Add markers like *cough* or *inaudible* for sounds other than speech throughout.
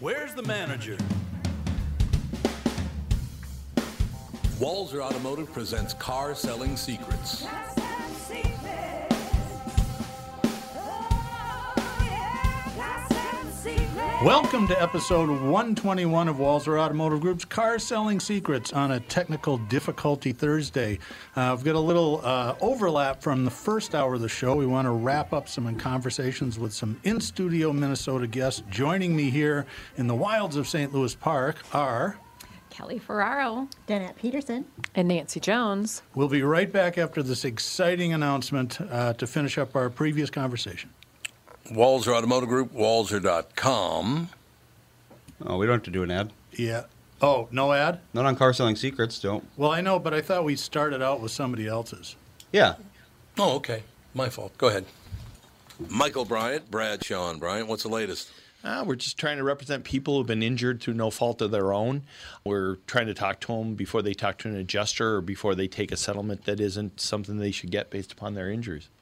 Where's the manager? Walser Automotive presents Car Selling Secrets. Welcome to episode 121 of Walser Automotive Group's Car Selling Secrets on a technical difficulty Thursday. Uh, I've got a little uh, overlap from the first hour of the show. We want to wrap up some conversations with some in studio Minnesota guests. Joining me here in the wilds of St. Louis Park are. Kelly Ferraro, Danette Peterson, and Nancy Jones. We'll be right back after this exciting announcement uh, to finish up our previous conversation. Walser Automotive Group, walser.com. Oh, we don't have to do an ad. Yeah. Oh, no ad? Not on car selling secrets, don't. Well, I know, but I thought we started out with somebody else's. Yeah. Oh, okay. My fault. Go ahead. Michael Bryant, Bradshaw and Bryant, what's the latest? Uh, we're just trying to represent people who've been injured through no fault of their own. We're trying to talk to them before they talk to an adjuster or before they take a settlement that isn't something they should get based upon their injuries.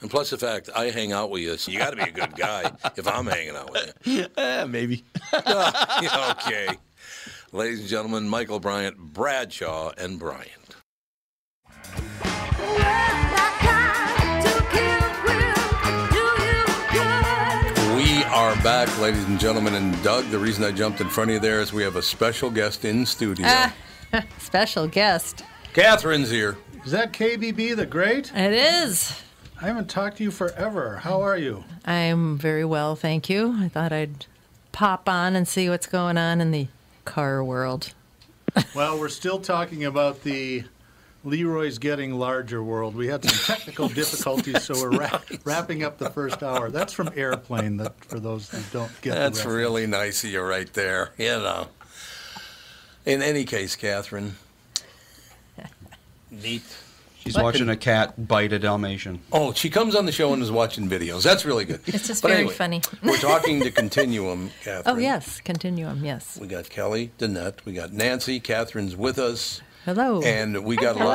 And plus the fact I hang out with you, so you got to be a good guy if I'm hanging out with you. *laughs* Eh, maybe. *laughs* Yeah, okay. Ladies and gentlemen, Michael Bryant, Bradshaw, and Bryant. We are back, ladies and gentlemen. And Doug, the reason I jumped in front of you there is we have a special guest in studio. Ah. *laughs* Special guest. Catherine's here. Is that KBB the Great? It is. I haven't talked to you forever. How are you? I'm very well, thank you. I thought I'd pop on and see what's going on in the car world. *laughs* Well, we're still talking about the Leroy's Getting Larger world. We had some technical *laughs* difficulties, so we're wrap, wrapping up the first hour. That's from Airplane, that for those who don't get the That's reference. really nice of you right there. You know. In any case, Catherine. *laughs* Neat. She's What? watching a cat bite a Dalmatian. Oh, she comes on the show and is watching videos. That's really good. It's just But very anyway, funny. we're *laughs* talking to Continuum, Catherine. Oh, yes, continuum, yes. We got Kelly, Danette, we got Nancy. Catherine's with us. Hello. And we got a Hello.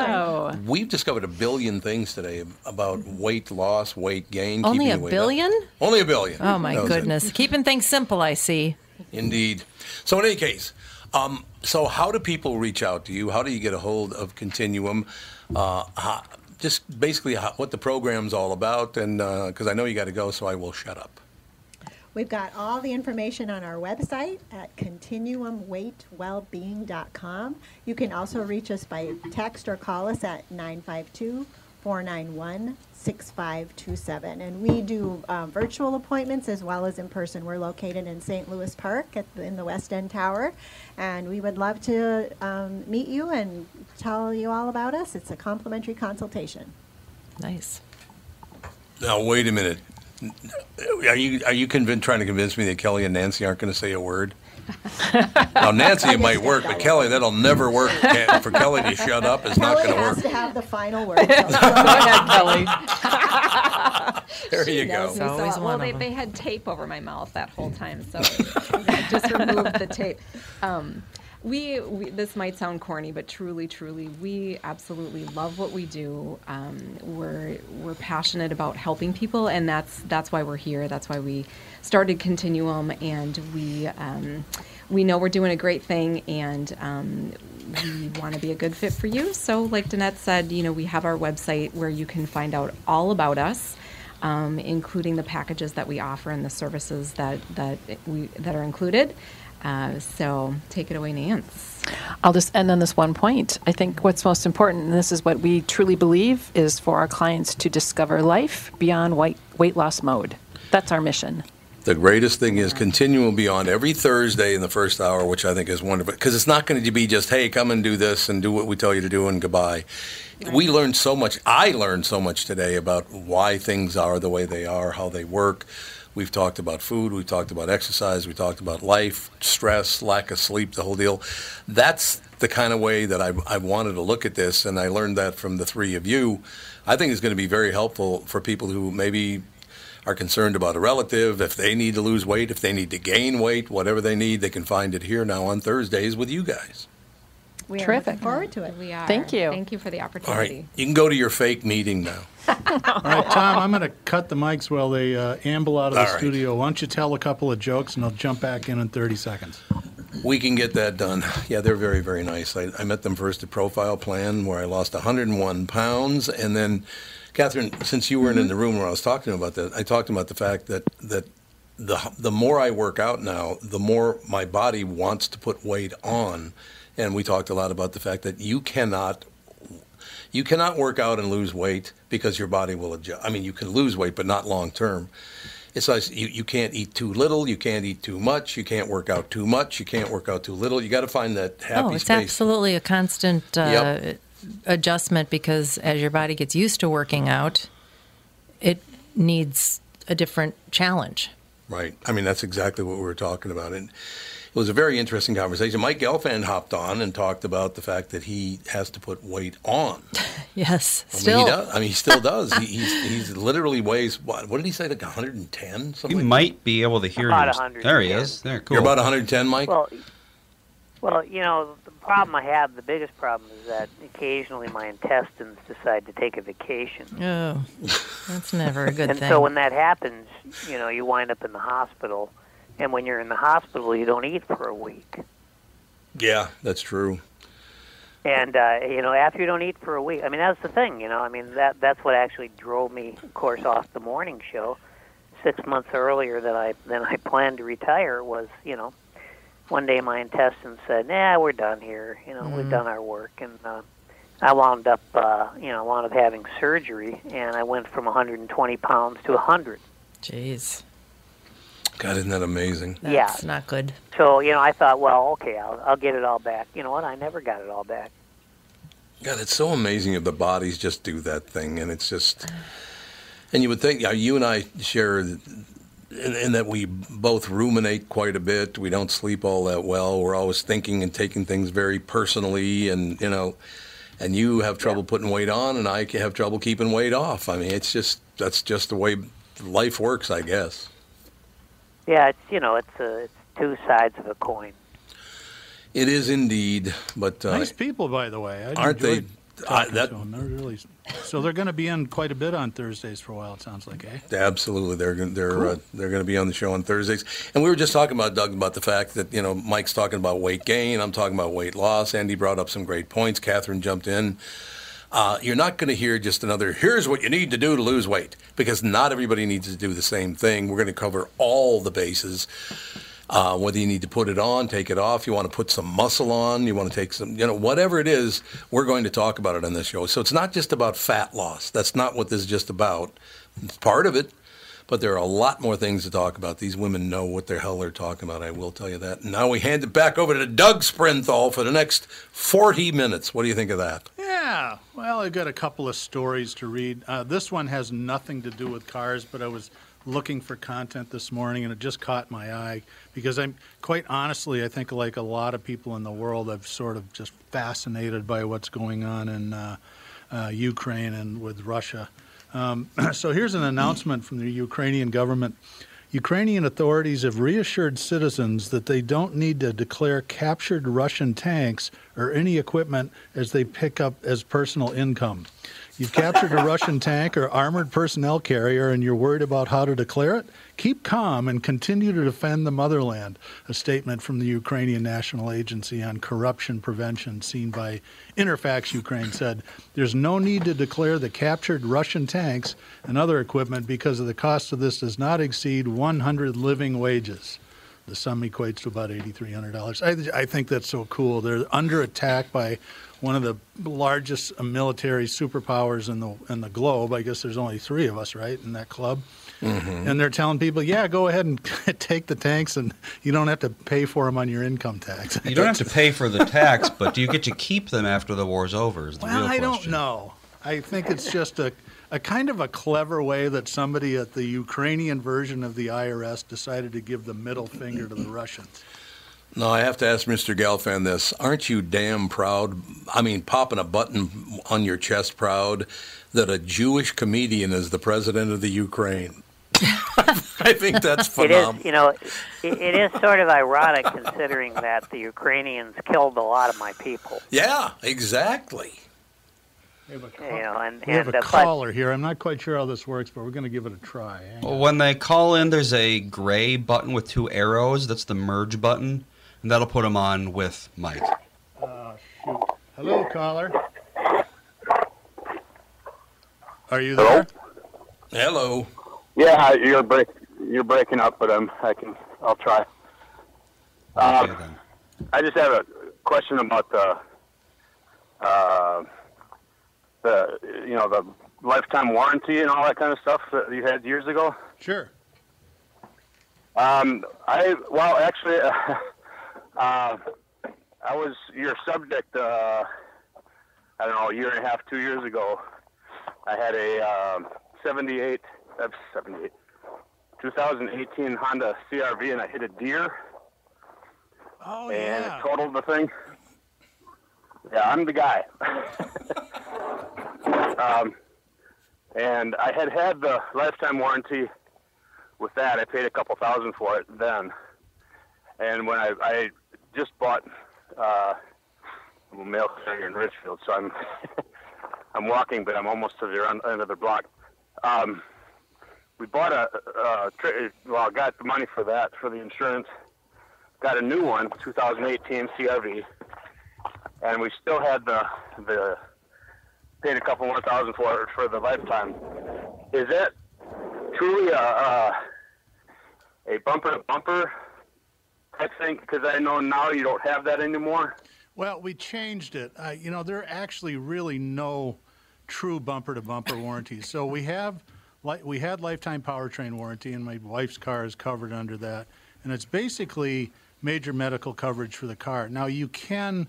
lot. We've discovered a billion things today about weight loss, weight gain. Only keeping a weight billion? up. Only a billion. Oh, my That it. goodness. Keeping things simple, I see. Indeed. So, in any case, um, so how do people reach out to you? How do you get a hold of Continuum? Uh, how, just basically how, what the program's all about, and because I know you got to go, so I will shut up. We've got all the information on our website at continuumweightwellbeing.com. You can also reach us by text or call us at 952 491 6527. And we do uh, virtual appointments as well as in person. We're located in St. Louis Park at the, in the West End Tower. And we would love to um, meet you and tell you all about us. It's a complimentary consultation. Nice. Now, wait a minute. Are you are you convinced, trying to convince me that Kelly and Nancy aren't going to say a word? Now, Nancy, it might work, but Kelly, that'll never work. *laughs* Can't- For Kelly to shut up is not Kelly going to has work. to have the final word. *laughs* so- Go ahead, Kelly. *laughs* There you go. knows. So always well, one they, of they them. had tape over my mouth that whole time, so I just removed the tape. Um, we, we, this might sound corny, but truly, truly, we absolutely love what we do. Um, we're we're passionate about helping people, and that's that's why we're here. That's why we started Continuum, and we um, we know we're doing a great thing, and um, we want to be a good fit for you. So, like Danette said, you know, we have our website where you can find out all about us um, including the packages that we offer and the services that that we that are included. Uh, so take it away, Nance. I'll just end on this one point. I think what's most important, and this is what we truly believe, is for our clients to discover life beyond weight, weight loss mode. That's our mission. The greatest thing is Continuum beyond every Thursday in the first hour, which I think is wonderful. Because it's not going to be just, hey, come and do this and do what we tell you to do and goodbye. We learned so much. I learned so much today about why things are the way they are, how they work. We've talked about food, we've talked about exercise, we talked about life, stress, lack of sleep, the whole deal. That's the kind of way that I, I wanted to look at this, and I learned that from the three of you. I think it's going to be very helpful for people who maybe are concerned about a relative, if they need to lose weight, if they need to gain weight, whatever they need, they can find it here now on Thursdays with you guys. We are Terrific. looking forward to it. We are. Thank you. Thank you for the opportunity. right, you can go to your fake meeting now. All right, Tom, I'm going to cut the mics while they uh, amble out of the All right. studio. Why don't you tell a couple of jokes and I'll jump back in in 30 seconds. We can get that done. Yeah, they're very, very nice. I, I met them first at Profile Plan, where I lost 101 pounds, and then, Catherine, since you weren't in the room where I was talking about that, I talked about the fact that that the the more I work out now, the more my body wants to put weight on, and we talked a lot about the fact that you cannot. You cannot work out and lose weight because your body will adjust. I mean, you can lose weight, but not long term. It's like you, you can't eat too little, you can't eat too much, you can't work out too much, you can't work out too little. You got to find that happy Oh, it's space. absolutely a constant uh, Yep. adjustment because as your body gets used to working out, it needs a different challenge. Right. I mean, that's exactly what we were talking about. And it was a very interesting conversation. Mike Gelfand hopped on and talked about the fact that he has to put weight on. *laughs* Yes, I mean, still. he does. I mean, he still *laughs* does. he, he's, he's literally weighs, what, what did he say, like 110? You Something like might be able to hear About him. 110. There he is. There, cool. You're about 110, Mike? Well, well, you know, the problem I have, the biggest problem is that occasionally my intestines decide to take a vacation. Oh, that's never a good and thing. so when that happens, you know, you wind up in the hospital. And when you're in the hospital, you don't eat for a week. yeah, that's true. And uh, you know, after you don't eat for a week, I mean, that's the thing. You know, I mean, that that's what actually drove me, of course, off the morning show. Six months earlier than I than I planned to retire was, you know, one day my intestines said, "Nah, we're done here. You know, we've done our work." And uh, I wound up, uh, you know, wound up having surgery, and I went from 120 pounds to 100. Jeez, God, isn't that amazing? Yeah. that's not good. So you know, I thought, well, okay, I'll I'll get it all back. You know what? I never got it all back. God, it's so amazing if the bodies just do that thing, and it's just. And you would think, yeah, you and I share, in, in that we both ruminate quite a bit. We don't sleep all that well. We're always thinking and taking things very personally, and you know, and you have trouble putting weight on, and I have trouble keeping weight off. I mean, it's just that's just the way life works, I guess. Yeah, it's you know, it's a, it's two sides of a coin. It is indeed, but uh, nice people, by the way. I aren't they- I- that- to them. They're really, so they're going to be in quite a bit on Thursdays for a while. It sounds like, eh? Absolutely, they're they're uh, they're going to be on the show on Thursdays, and we were just talking about Doug about the fact that you know Mike's talking about weight gain, I'm talking about weight loss. Andy brought up some great points. Catherine jumped in. Uh, you're not going to hear just another here's what you need to do to lose weight because not everybody needs to do the same thing. We're going to cover all the bases. Uh, whether you need to put it on, take it off, you want to put some muscle on, you want to take some, you know, whatever it is, we're going to talk about it on this show. So it's not just about fat loss. That's not what this is just about. It's part of it, but there are a lot more things to talk about. These women know what the hell they're talking about. I will tell you that. Now we hand it back over to Doug Sprinthal for the next 40 minutes. What do you think of that? Yeah. Well, I've got a couple of stories to read. Uh, this one has nothing to do with cars, but I was looking for content this morning, and it just caught my eye because I'm quite honestly, I think like a lot of people in the world, I've sort of just fascinated by what's going on in uh, uh, Ukraine and with Russia. Um, *clears throat* so here's an announcement from the Ukrainian government. Ukrainian authorities have reassured citizens that they don't need to declare captured Russian tanks or any equipment as they pick up as personal income. You've captured a Russian tank or armored personnel carrier and you're worried about how to declare it? Keep calm and continue to defend the motherland. A statement from the Ukrainian National Agency on Corruption Prevention, seen by Interfax Ukraine, said there's no need to declare the captured Russian tanks and other equipment because the cost of this does not exceed 100 living wages. The sum equates to about $8,300. I, I think that's so cool. They're under attack by one of the largest uh, military superpowers in the in the globe. I guess there's only three of us, right, in that club. Mhm. And they're telling people, yeah, go ahead and *laughs* take the tanks, and you don't have to pay for them on your income tax. You don't have to pay for the tax, but do you get to keep them after the war's over? Is the Well, real I don't know. I think it's just a, a kind of a clever way that somebody at the Ukrainian version of the IRS decided to give the middle finger to the Russians. No, I have to ask Mr. Gelfand this. Aren't you damn proud? I mean, popping a button on your chest proud that a Jewish comedian is the president of the Ukraine? *laughs* I think that's It phenomenal. is, you know, it, it is sort of ironic considering that the Ukrainians killed a lot of my people. Yeah, exactly. You know, and, We have a uh, but- caller here. I'm not quite sure how this works, but we're going to give it a try. Well, when they call in, there's a gray button with two arrows. That's the merge button, and that'll put them on with Mike. Oh, shoot. Hello, caller. Are you there? Hello. Yeah, you're break you're breaking up, but um, I can I'll try. Um, I just have a question about the uh, the you know the lifetime warranty and all that kind of stuff that you had years ago. Sure. Um, I well actually, uh, *laughs* uh, I was your subject. Uh, I don't know, a year and a half, two years ago. I had a um, 78, uh, 78, 2018 Honda CRV, and I hit a deer. Oh and yeah. it totaled the thing. Yeah, I'm the guy. *laughs* um, and I had had the lifetime warranty with that. I paid a couple thousand for it then. And when I, I just bought uh, a mail carrier in Richfield, so I'm *laughs* I'm walking, but I'm almost to the the block. Um, we bought a, a tra- well, got the money for that for the insurance. Got a new one, 2018 CRV, and we still had the the paid a couple more thousand for it for the lifetime. Is that truly a a, a bumper to bumper type think Because I know now you don't have that anymore. Well, we changed it. Uh, you know, there are actually really no true bumper to bumper warranties. So we have, we had lifetime powertrain warranty, and my wife's car is covered under that, and it's basically major medical coverage for the car. Now you can,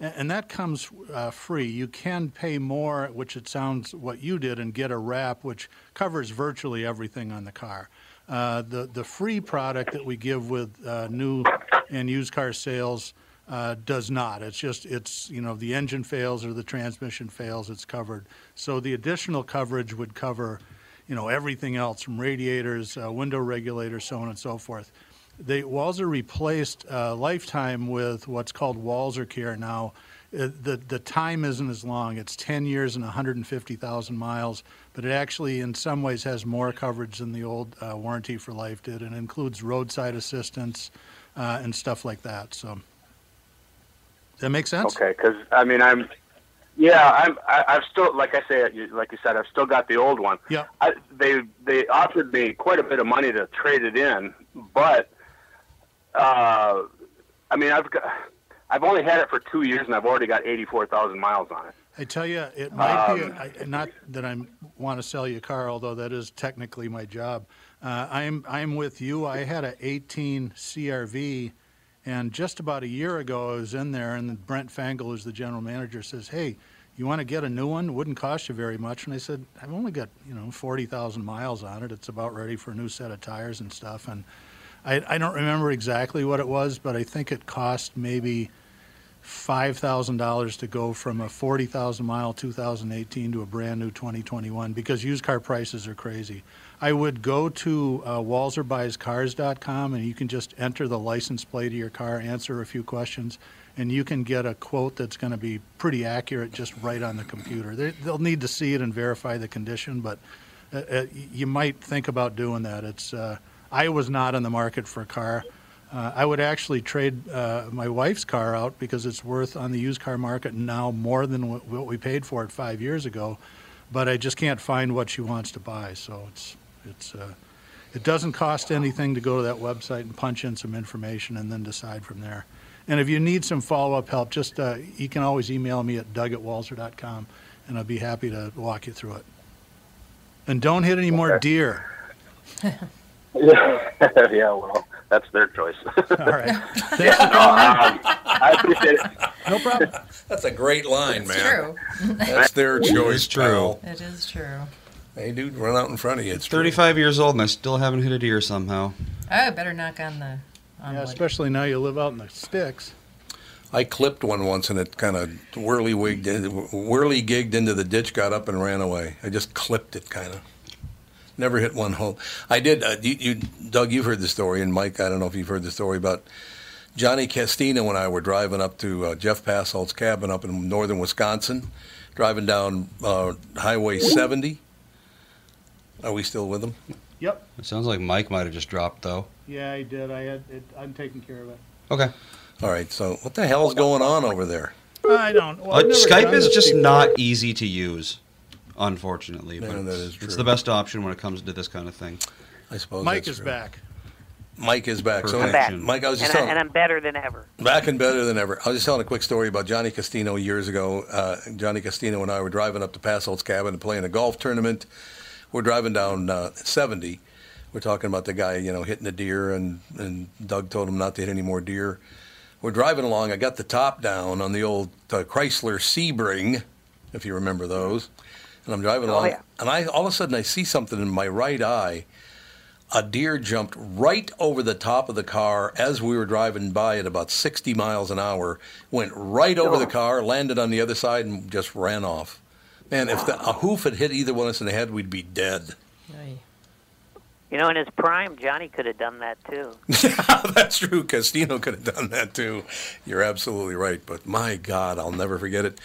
and that comes uh, free. You can pay more, which it sounds what you did, and get a wrap, which covers virtually everything on the car. Uh, the the free product that we give with uh, new and used car sales uh, does not. It's just it's you know the engine fails or the transmission fails, it's covered. So the additional coverage would cover, you know, everything else from radiators, uh, window regulators, so on and so forth. They Walser replaced uh, lifetime with what's called Walser Care now. Uh, the the time isn't as long. It's 10 years and 150,000 miles, but it actually in some ways has more coverage than the old uh, warranty for life did, and includes roadside assistance uh, and stuff like that. So. Does that make sense? Okay, because I mean, I'm, yeah, I'm, I, I've still, like I say, like you said, I've still got the old one. Yeah. I, they they offered me quite a bit of money to trade it in, but, uh, I mean, I've got, I've only had it for two years, and I've already got eighty-four thousand miles on it. I tell you, it might be Um, I, not that I want to sell you a car, although that is technically my job. Uh, I'm I'm with you. I had a 18 CRV, and just about a year ago, I was in there, and Brent Fangle, who's the general manager, says, "Hey, you want to get a new one? It wouldn't cost you very much. And I said, I've only got, you know, 40,000 miles on it. It's about ready for a new set of tires and stuff. And I, I don't remember exactly what it was, but I think it cost maybe $5,000 to go from a 40,000 mile 2018 to a brand new 2021 because used car prices are crazy. I would go to uh, walserbuyscars.com and you can just enter the license plate of your car, answer a few questions, and you can get a quote that's going to be pretty accurate just right on the computer. They, they'll need to see it and verify the condition, but uh, uh, you might think about doing that. It's uh, I was not in the market for a car. Uh, I would actually trade uh, my wife's car out because it's worth on the used car market now more than what, what we paid for it five years ago. But I just can't find what she wants to buy, so it's it's uh, it doesn't cost anything to go to that website and punch in some information and then decide from there. And if you need some follow-up help, just uh, you can always email me at doug at walser.com, and I'll be happy to walk you through it. And don't hit any more deer. Yeah, *laughs* *laughs* yeah, well, that's their choice. *laughs* All right. *laughs* yeah, no, um, I appreciate it. No problem. That's a great line, It's man. true. That's their choice, It's true. pal. It is true. Hey, dude, run out in front of you. It's true. 35 years old and I still haven't hit a deer somehow. Oh, I better knock on the. On Yeah, wood. especially now you live out in the sticks. I clipped one once and it kind of whirly wigged, whirly gigged into the ditch, got up and ran away. I just clipped it, kind of. Never hit one home. I did. Uh, you, you, Doug, you've heard the story, and Mike, I don't know if you've heard the story about Johnny Castino and I were driving up to uh, Jeff Passolt's cabin up in northern Wisconsin, driving down uh, Highway 70. Are we still with him? Yep. It sounds like Mike might have just dropped though. Yeah, I did. I had. It, I'm taking care of it. Okay. All right. So what the hell's going on over there? I don't. Well, Uh, Skype is just before. not easy to use, unfortunately. Yeah, but that it's- is true. It's the best option when it comes to this kind of thing. I suppose Mike that's is true. back. Mike is back. So, I'm back. Mike, I was just and, I, telling. and I'm better than ever. Back and better than ever. I was just telling a quick story about Johnny Castino years ago. Uh, Johnny Castino and I were driving up to Passolt's cabin and playing a golf tournament. We're driving down uh, 70. We're talking about the guy, you know, hitting a deer, and, and Doug told him not to hit any more deer. We're driving along. I got the top down on the old uh, Chrysler Sebring, if you remember those. And I'm driving Oh, along, yeah. and I all of a sudden I see something in my right eye a deer jumped right over the top of the car as we were driving by at about 60 miles an hour, went right over the car, landed on the other side, and just ran off. Man, if the, a hoof had hit either one of us in the head, we'd be dead. Aye. You know, in his prime, Johnny could have done that too. *laughs* That's true. Castino could have done that too. You're absolutely right. But my God, I'll never forget it.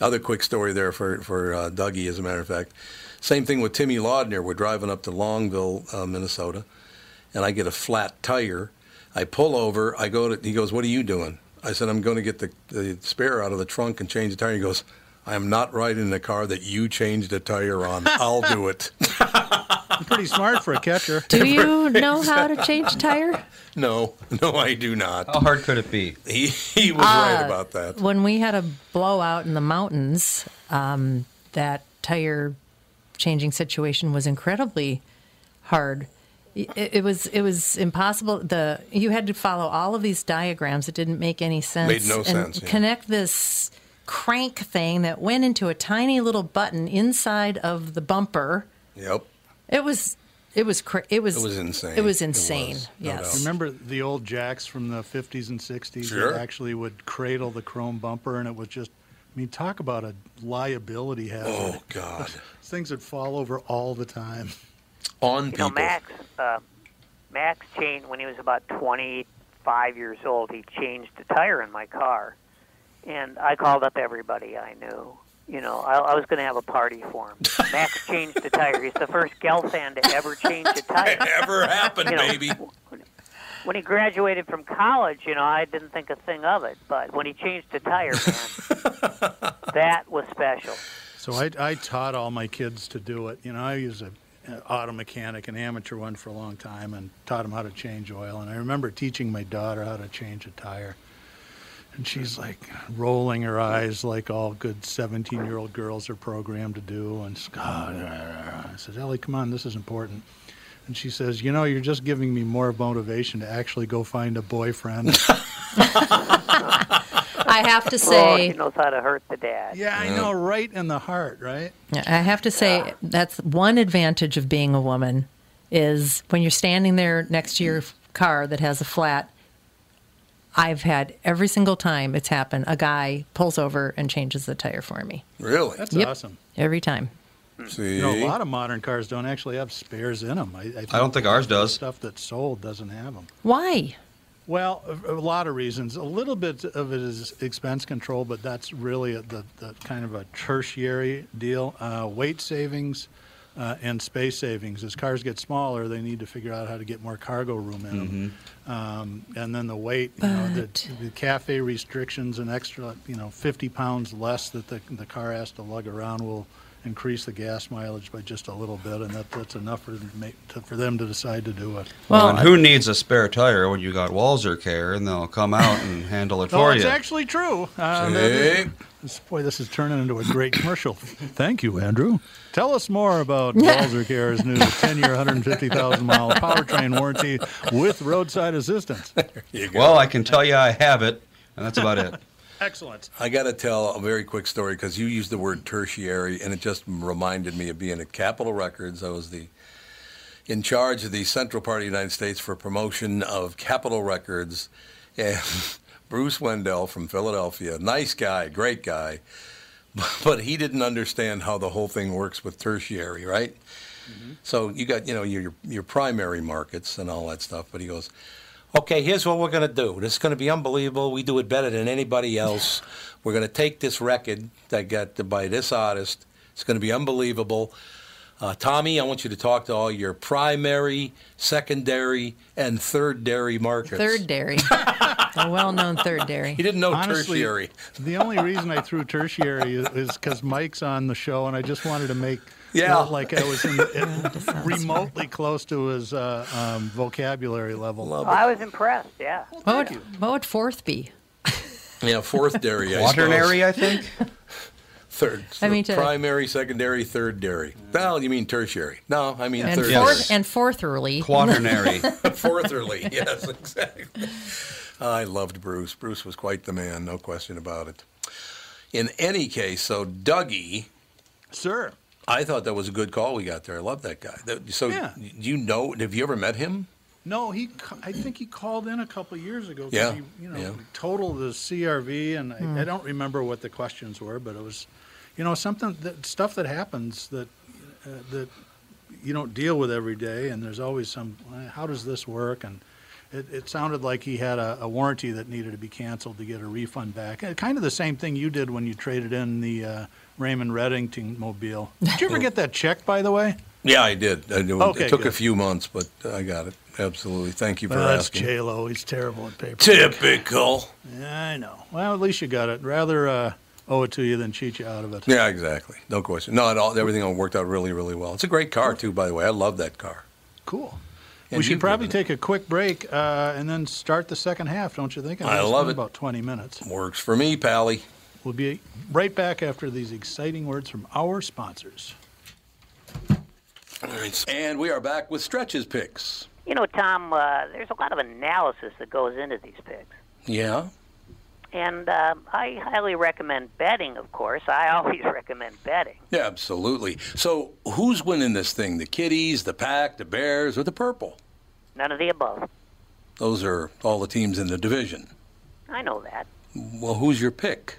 Other quick story there for for uh, Dougie, as a matter of fact. Same thing with Timmy Laudner. We're driving up to Longville, uh, Minnesota, and I get a flat tire. I pull over. I go to. He goes, "What are you doing?" I said, "I'm going to get the, the spare out of the trunk and change the tire." He goes, "I am not riding in a car that you changed a tire on. I'll do it." *laughs* I'm *laughs* pretty smart for a catcher. *laughs* Do you know how to change a tire? *laughs* no, no, I do not. How hard could it be? He he was right about that. When we had a blowout in the mountains, um, that tire changing situation was incredibly hard. It, it was it was impossible. The you had to follow all of these diagrams. It didn't make any sense. Made no and sense, yeah. Connect this crank thing that went into a tiny little button inside of the bumper. Yep. It was it was cra- it was It was insane. It was It insane. was, no yes. doubt. Remember the old jacks from the 50s and 60s Sure. that actually would cradle the chrome bumper, and it was just, I mean, talk about a liability hazard. Oh God. *laughs* Things that fall over all the time. On You people. know, Max, uh, Max changed when he was about 25 years old. He changed a tire in my car, and I called up everybody I knew. You know, I, I was going to have a party for him. Max *laughs* changed a tire. He's the first Gelfand to ever change a tire. It *laughs* Ever happened, You know, baby. When he graduated from college, you know, I didn't think a thing of it. But when he changed a tire, man, *laughs* that was special. So I, I taught all my kids to do it. You know, I was a an auto mechanic, an amateur one for a long time, and taught them how to change oil. And I remember teaching my daughter how to change a tire. And she's like rolling her eyes like all good 17 year old girls are programmed to do. And she's, God, I said, Ellie, come on, this is important. And she says, You know, you're just giving me more motivation to actually go find a boyfriend. I *laughs* *laughs* I have to Oh, say, she knows how to hurt the dad. Yeah, I know, right in the heart, right? I have to say that's one advantage of being a woman is when you're standing there next to your car that has a flat. I've had every single time it's happened, a guy pulls over and changes the tire for me. Really? That's Yep. awesome. Every time. See, You know, a lot of modern cars don't actually have spares in them. I, I, think don't think ours does. Stuff that's sold doesn't have them. Why? Well, a, a lot of reasons. A little bit of it is expense control, but that's really a, the, the kind of a tertiary deal. Uh, weight savings uh, and space savings. As cars get smaller, they need to figure out how to get more cargo room in them. Um, and then the weight, you know, the, the cafe restrictions, an extra, you know, 50 pounds less that the, the car has to lug around will increase the gas mileage by just a little bit, and that, that's enough for them, to make, to, for them to decide to do it. Well, and who needs a spare tire when you got Walser Care and they'll come out and handle it Oh, for it's you? actually true. Uh, See? this, boy, this is turning into a great commercial. Thank you, Andrew. Tell us more about *laughs* Walser Care's new 10-year, 150,000-mile powertrain warranty with roadside assistance. Well, I can tell you I have it, and that's about it. Excellent. I got to tell a very quick story because you used the word tertiary, and it just reminded me of being at Capitol Records. I was the in charge of the Central Part of the United States for promotion of Capitol Records, *laughs* and Bruce Wendell from Philadelphia, nice guy, great guy, *laughs* but he didn't understand how the whole thing works with tertiary, right? Mm-hmm. So you got you know your your primary markets and all that stuff, but he goes, okay, here's what we're going to do. This is going to be unbelievable. We do it better than anybody else. *laughs* We're going to take this record that got by this artist. It's going to be unbelievable. Uh, Tommy, I want you to talk to all your primary, secondary, and third dairy markets. Third dairy. *laughs* a well known third dairy. He didn't know Honestly, tertiary. The only reason I threw tertiary is because Mike's on the show, and I just wanted to make Yeah. look like I was in, *laughs* in remotely close to his uh, um, vocabulary level. Oh, I was impressed. Yeah. What would, what would fourth be? Yeah, fourth *laughs* dairy. Quaternary, I suppose. think. *laughs* Third. I mean, to- primary, secondary, third dairy. Well, you mean tertiary? No, I mean And third. fourth and fourth early. Quaternary. Fourthly, yes, exactly. I loved Bruce. Bruce was quite the man, no question about it. In any case, so Dougie, Sir. I thought that was a good call we got there. I love that guy. So, Yeah. you know, have you ever met him? No, he. I think he called in a couple of years ago. Yeah, He, you know, yeah. totaled the CRV, and Hmm. I, I don't remember what the questions were, but it was, you know, something that stuff that happens that uh, that you don't deal with every day, and there's always some. "Eh, How does this work? And it, it sounded like he had a, a warranty that needed to be canceled to get a refund back. Uh, Kind of the same thing you did when you traded in the uh, Raymond Reddington mobile. *laughs* Did you ever get that check, by the way? Yeah, I did. I did. Okay, it took a few months, but I got it. Absolutely. Thank you for Well, that's asking. J Lo. He's terrible at paper. Typical. Yeah, I know. Well, at least you got it. Rather uh, owe it to you than cheat you out of it. Yeah, exactly. No question. No, it all, everything all worked out really, really well. It's a great car, too, by the way. I love that car. Cool. And we should probably take a quick break uh, and then start the second half, don't you think? I it's love been it. About 20 minutes. Works for me, Pally. We'll be right back after these exciting words from our sponsors. And we are back with stretches picks. You know, Tom, uh, there's a lot of analysis that goes into these picks. Yeah. And uh, I highly recommend betting, of course. I *laughs* always recommend betting. Yeah, absolutely. So, who's winning this thing? The Kitties, the Pack, the Bears, or the Purple? None of the above. Those are all the teams in the division. I know that. Well, who's your pick?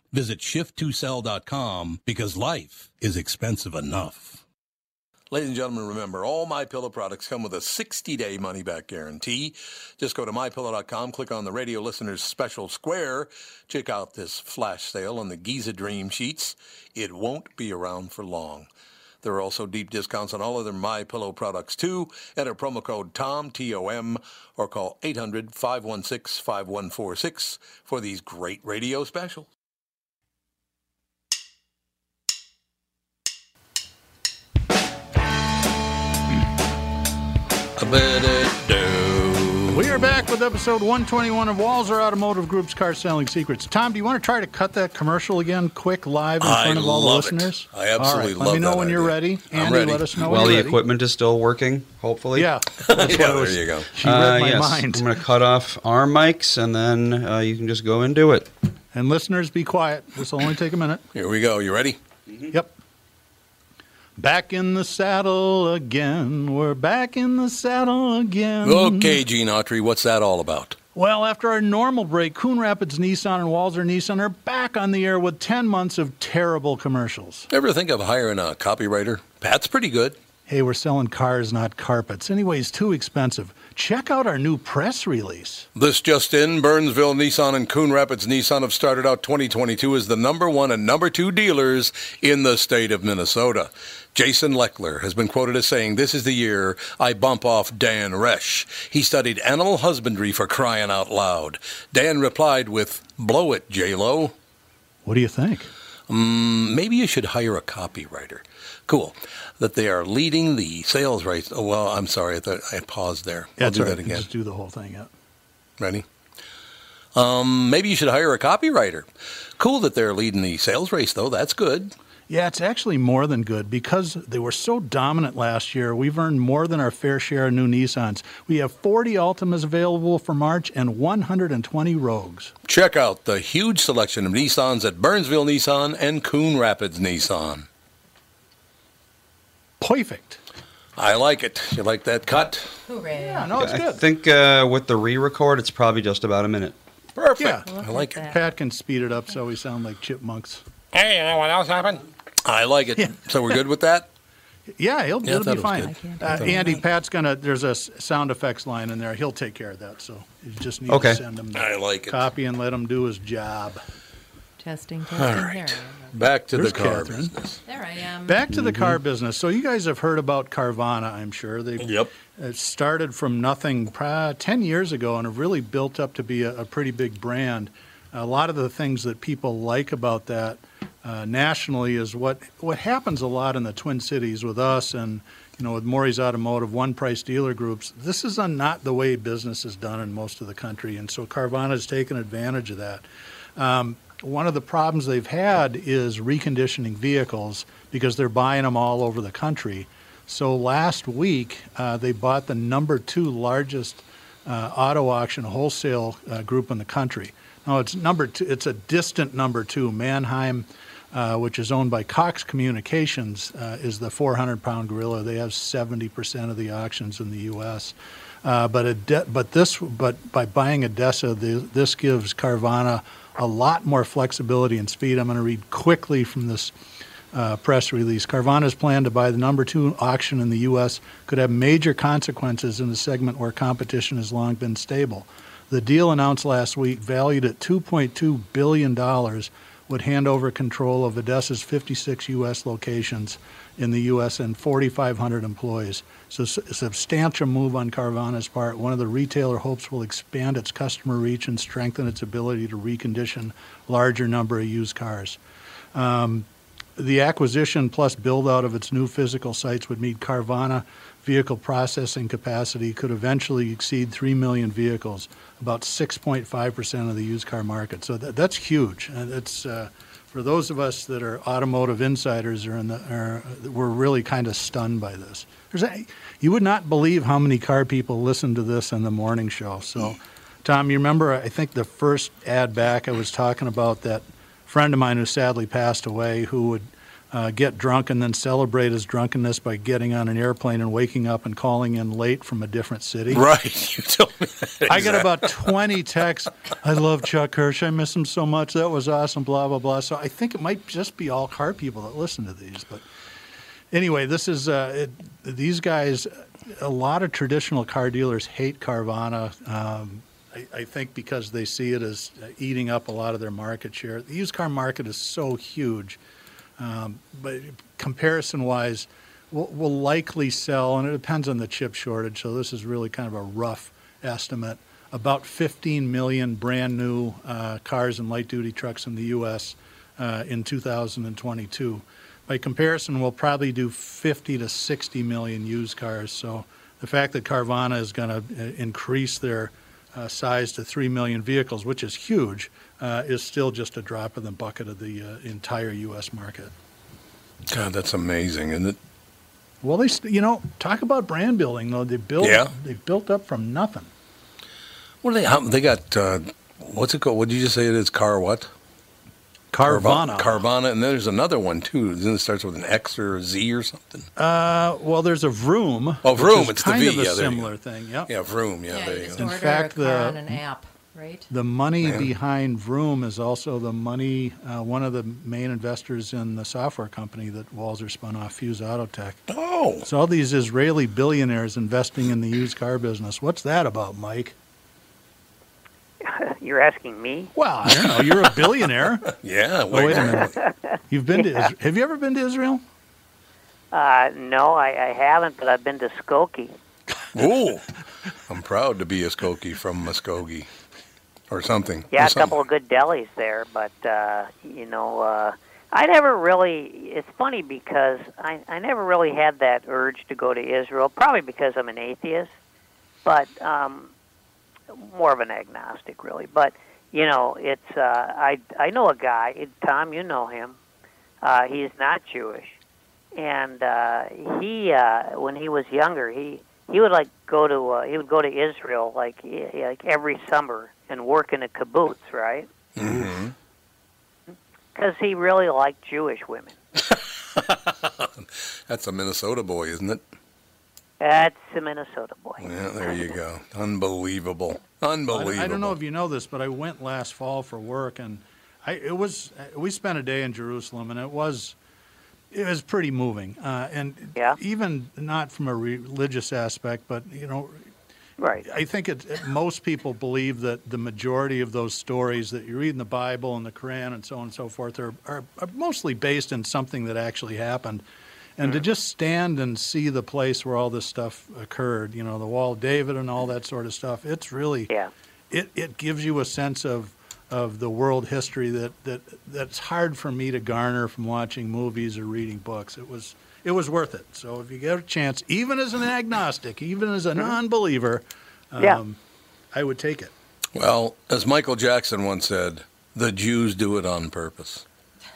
Visit shift2sell.com because life is expensive enough. Ladies and gentlemen, remember, all My Pillow products come with a 60-day money-back guarantee. Just go to MyPillow.com, click on the radio listeners special square, check out this flash sale on the Giza Dream Sheets. It won't be around for long. There are also deep discounts on all other My Pillow products too. Enter promo code TOM, T-O-M, or call 800-516-5146 for these great radio specials. We are back with episode 121 of Walser Automotive Group's Car Selling Secrets. Tom, do you want to try to cut that commercial again, quick, live in I front of all the love it. listeners? I absolutely all right, love Let me know that when you're ready. I'm ready. let us know Well, when the you're ready. equipment is still working, hopefully. Yeah, that's what *laughs* I was- there you go. She read my yes. mind. I'm going to cut off our mics, and then uh, you can just go and do it. And listeners, be quiet. This will only take a minute. Here we go. You ready? Yep. Back in the saddle again. We're back in the saddle again. Okay, Gene Autry, what's that all about? Well, after our normal break, Coon Rapids Nissan and Walser Nissan are back on the air with 10 months of terrible commercials. Ever think of hiring a copywriter? Pat's pretty good. Hey, we're selling cars, not carpets. Anyways, too expensive. Check out our new press release. This just in, Burnsville Nissan and Coon Rapids Nissan have started out 2022 as the number one and number two dealers in the state of Minnesota. Jason Leckler has been quoted as saying, This is the year I bump off Dan Resch. He studied animal husbandry for crying out loud. Dan replied with, Blow it, J-Lo. What do you think? Mm, maybe you should hire a copywriter. Cool. That they are leading the sales race. Oh, well, I'm sorry. I, thought I paused there. I'll do right. that again. Just do the whole thing. Yeah. Ready? Um, maybe you should hire a copywriter. Cool that they're leading the sales race, though. That's good. Yeah, it's actually more than good because they were so dominant last year. We've earned more than our fair share of new Nissans. We have 40 Altimas available for March and 120 Rogues. Check out the huge selection of Nissans at Burnsville Nissan and Coon Rapids Nissan. Perfect. I like it. You like that cut? Hooray. Yeah, no, it's good. I think uh, with the re-record, it's probably just about a minute. Perfect. Yeah. I like it. Pat can speed it up so we sound like chipmunks. Hey, you know what else happened? I like it. So we're good with that? *laughs* Yeah, he'll, Yeah, I it'll be fine. good. I can't Uh, I thought it Andy, Pat's gonna. There's a sound effects line in there. He'll take care of that. So you just need Okay. to send him the I like it. copy and let him do his job. Testing, testing. All There right. I am. Back to There's the car Catherine. business. There I am. Back to the car Mm-hmm. business. So you guys have heard about Carvana, I'm sure. They Yep. it started from nothing pra- 10 years ago and have really built up to be a, a pretty big brand. A lot of the things that people like about that uh, nationally is what what happens a lot in the Twin Cities with us and you know with Morrie's Automotive, One Price Dealer Groups. This is uh not the way business is done in most of the country, and so Carvana has taken advantage of that. Um, one of the problems they've had is reconditioning vehicles because they're buying them all over the country. So last week, uh, they bought the number two largest uh, auto auction wholesale uh, group in the country. Now it's number two. It's a distant number two. Manheim, uh, which is owned by Cox Communications, uh, is the 400-pound gorilla. They have 70% of the auctions in the U.S. Uh, but but this but by buying ADESA, the, this gives Carvana a lot more flexibility and speed. I'm going to read quickly from this uh, press release. Carvana's plan to buy the number two auction in the U.S. could have major consequences in a segment where competition has long been stable. The deal announced last week, valued at $2.2 billion, would hand over control of ADESA's 56 U.S. locations in the U.S. and 4,500 employees. So a substantial move on Carvana's part. One of the retailer hopes will expand its customer reach and strengthen its ability to recondition larger number of used cars. Um, the acquisition plus build out of its new physical sites would meet Carvana vehicle processing capacity could eventually exceed 3 million vehicles, about 6.5% of the used car market. So that, that's huge. And it's uh, for those of us that are automotive insiders, are in the, are, we're really kind of stunned by this. A, you would not believe how many car people listen to this in the morning show. So, Tom, you remember? I think the first ad back I was talking about that friend of mine who sadly passed away, who would uh, get drunk and then celebrate his drunkenness by getting on an airplane and waking up and calling in late from a different city. Right. *laughs* You told me. I got about 20 texts. I love Chuck Hirsch. I miss him so much. That was awesome, blah, blah, blah. So I think it might just be all car people that listen to these. But anyway, this is, uh, it, these guys, a lot of traditional car dealers hate Carvana. Um, I, I think because they see it as eating up a lot of their market share. The used car market is so huge. Um, but comparison wise, we'll, we'll likely sell, and it depends on the chip shortage. So this is really kind of a rough estimate. About 15 million brand new uh, cars and light duty trucks in the U.S. Uh, in 2022. By comparison, we'll probably do 50 to 60 million used cars. So the fact that Carvana is going to increase their uh, size to 3 million vehicles, which is huge, uh, is still just a drop in the bucket of the uh, entire U.S. market. God, that's amazing, isn't it? Well, they, you know, talk about brand building though. They built, Yeah. they built up from nothing. What are they? They got uh, what's it called? What did you just say it is? Car what? Carvana. Carvana, and there's another one too. Then it starts with an X or a Z or something. Uh, well, there's a Vroom. Oh, Vroom, is it's the kind V, of a yeah, similar thing. Yep. Yeah, Vroom. Yeah, Yeah, there you you just go. In fact, a car the- on an app, right? The money Yeah. behind Vroom is also the money, uh, one of the main investors in the software company that Walser spun off, Fuse Autotech. Oh, So all these Israeli billionaires investing in the used car business. What's that about, Mike? *laughs* You're asking me? Well, I don't know. You're a billionaire. *laughs* yeah. Oh, wait a minute. You've been to *laughs* Israel. Have you ever been to Israel? Uh, no, I, I haven't, but I've been to Skokie. Ooh, I'm proud to be a Skokie from Muskogee, or something. Yeah, or a couple of good delis there, but uh, you know, uh, I never really. It's funny because I I never really had that urge to go to Israel. Probably because I'm an atheist, but um, more of an agnostic, really. But you know, it's uh, I I know a guy, Tom. You know him. Uh, he's not Jewish, and uh, he uh, when he was younger, he he would like go to uh, he would go to Israel like like every summer and work in a kibbutz, right? hmm Because he really liked Jewish women. *laughs* That's a Minnesota boy, isn't it? That's a Minnesota boy. Yeah, there you go. Unbelievable. I- Unbelievable. I don't know if you know this, but I went last fall for work, and I it was we spent a day in Jerusalem, and it was it was pretty moving, uh, and Yeah. even not from a religious aspect, but you know. Right. I think it, it- most people believe that the majority of those stories that you read in the Bible and the Quran and so on and so forth are, are, are mostly based in something that actually happened. And to just stand and see the place where all this stuff occurred, you know, the Wall of David and all that sort of stuff, it's really Yeah. it, it gives you a sense of of the world history that, that that's hard for me to garner from watching movies or reading books. It was it was worth it. So if you get a chance, even as an agnostic, even as a non-believer, um, Yeah. I would take it. Well, as Michael Jackson once said, the Jews do it on purpose.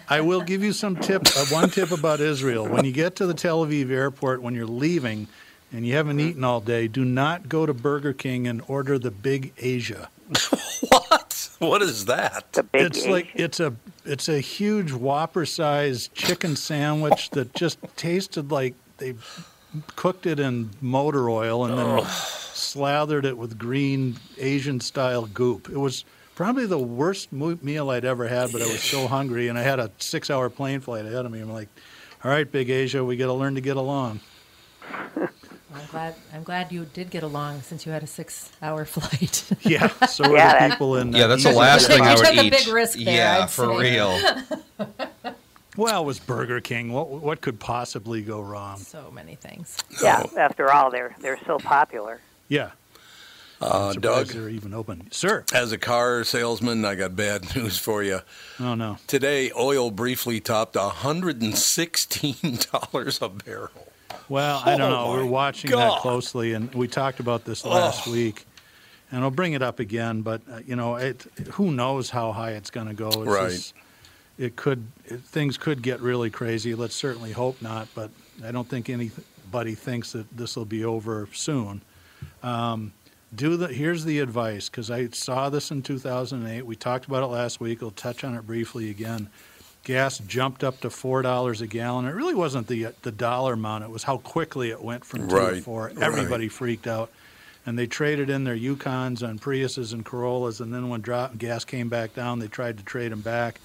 I will give you some tip. Uh, one tip about Israel: when you get to the Tel Aviv airport, when you're leaving, and you haven't eaten all day, do not go to Burger King and order the Big Asia. *laughs* What? What is that? The big it's like it's a it's a huge Whopper-sized chicken sandwich that just tasted like they cooked it in motor oil and then slathered it with green Asian-style goop. It was probably the worst mo- meal I'd ever had, but I was so hungry and I had a six-hour plane flight ahead of me. I'm like, all right, Big Asia, we got to learn to get along. I'm glad. I'm glad you did get along since you had a six-hour *laughs* flight. Yeah, so were Yeah, the people in. uh, Yeah, that's the last thing I took would a eat. big risk there, yeah, I'd for say. real. *laughs* Well, it was Burger King. What what could possibly go wrong? so many things. yeah. After all, they're they're so popular. Yeah, Uh, Doug, they're even open. Sir. as a car salesman, I got bad *laughs* news for you. Oh no. Today, oil briefly topped $116 a barrel. Well, I don't know. Oh, We're watching God. that closely, and we talked about this last week. And I'll bring it up again, but uh, you know, it, who knows how high it's going to go? It's Right. just- it could it, things could get really crazy. Let's certainly hope not, but I don't think anybody thinks that this will be over soon. Um, do the here's the advice because I saw this in 2008. We talked about it last week. I'll touch on it briefly again. Gas jumped up to four dollars a gallon. It really wasn't the the dollar amount. It was how quickly it went from two to Right, four. right. Everybody freaked out, and they traded in their Yukons and Priuses and Corollas. And then when drop, gas came back down, they tried to trade them back.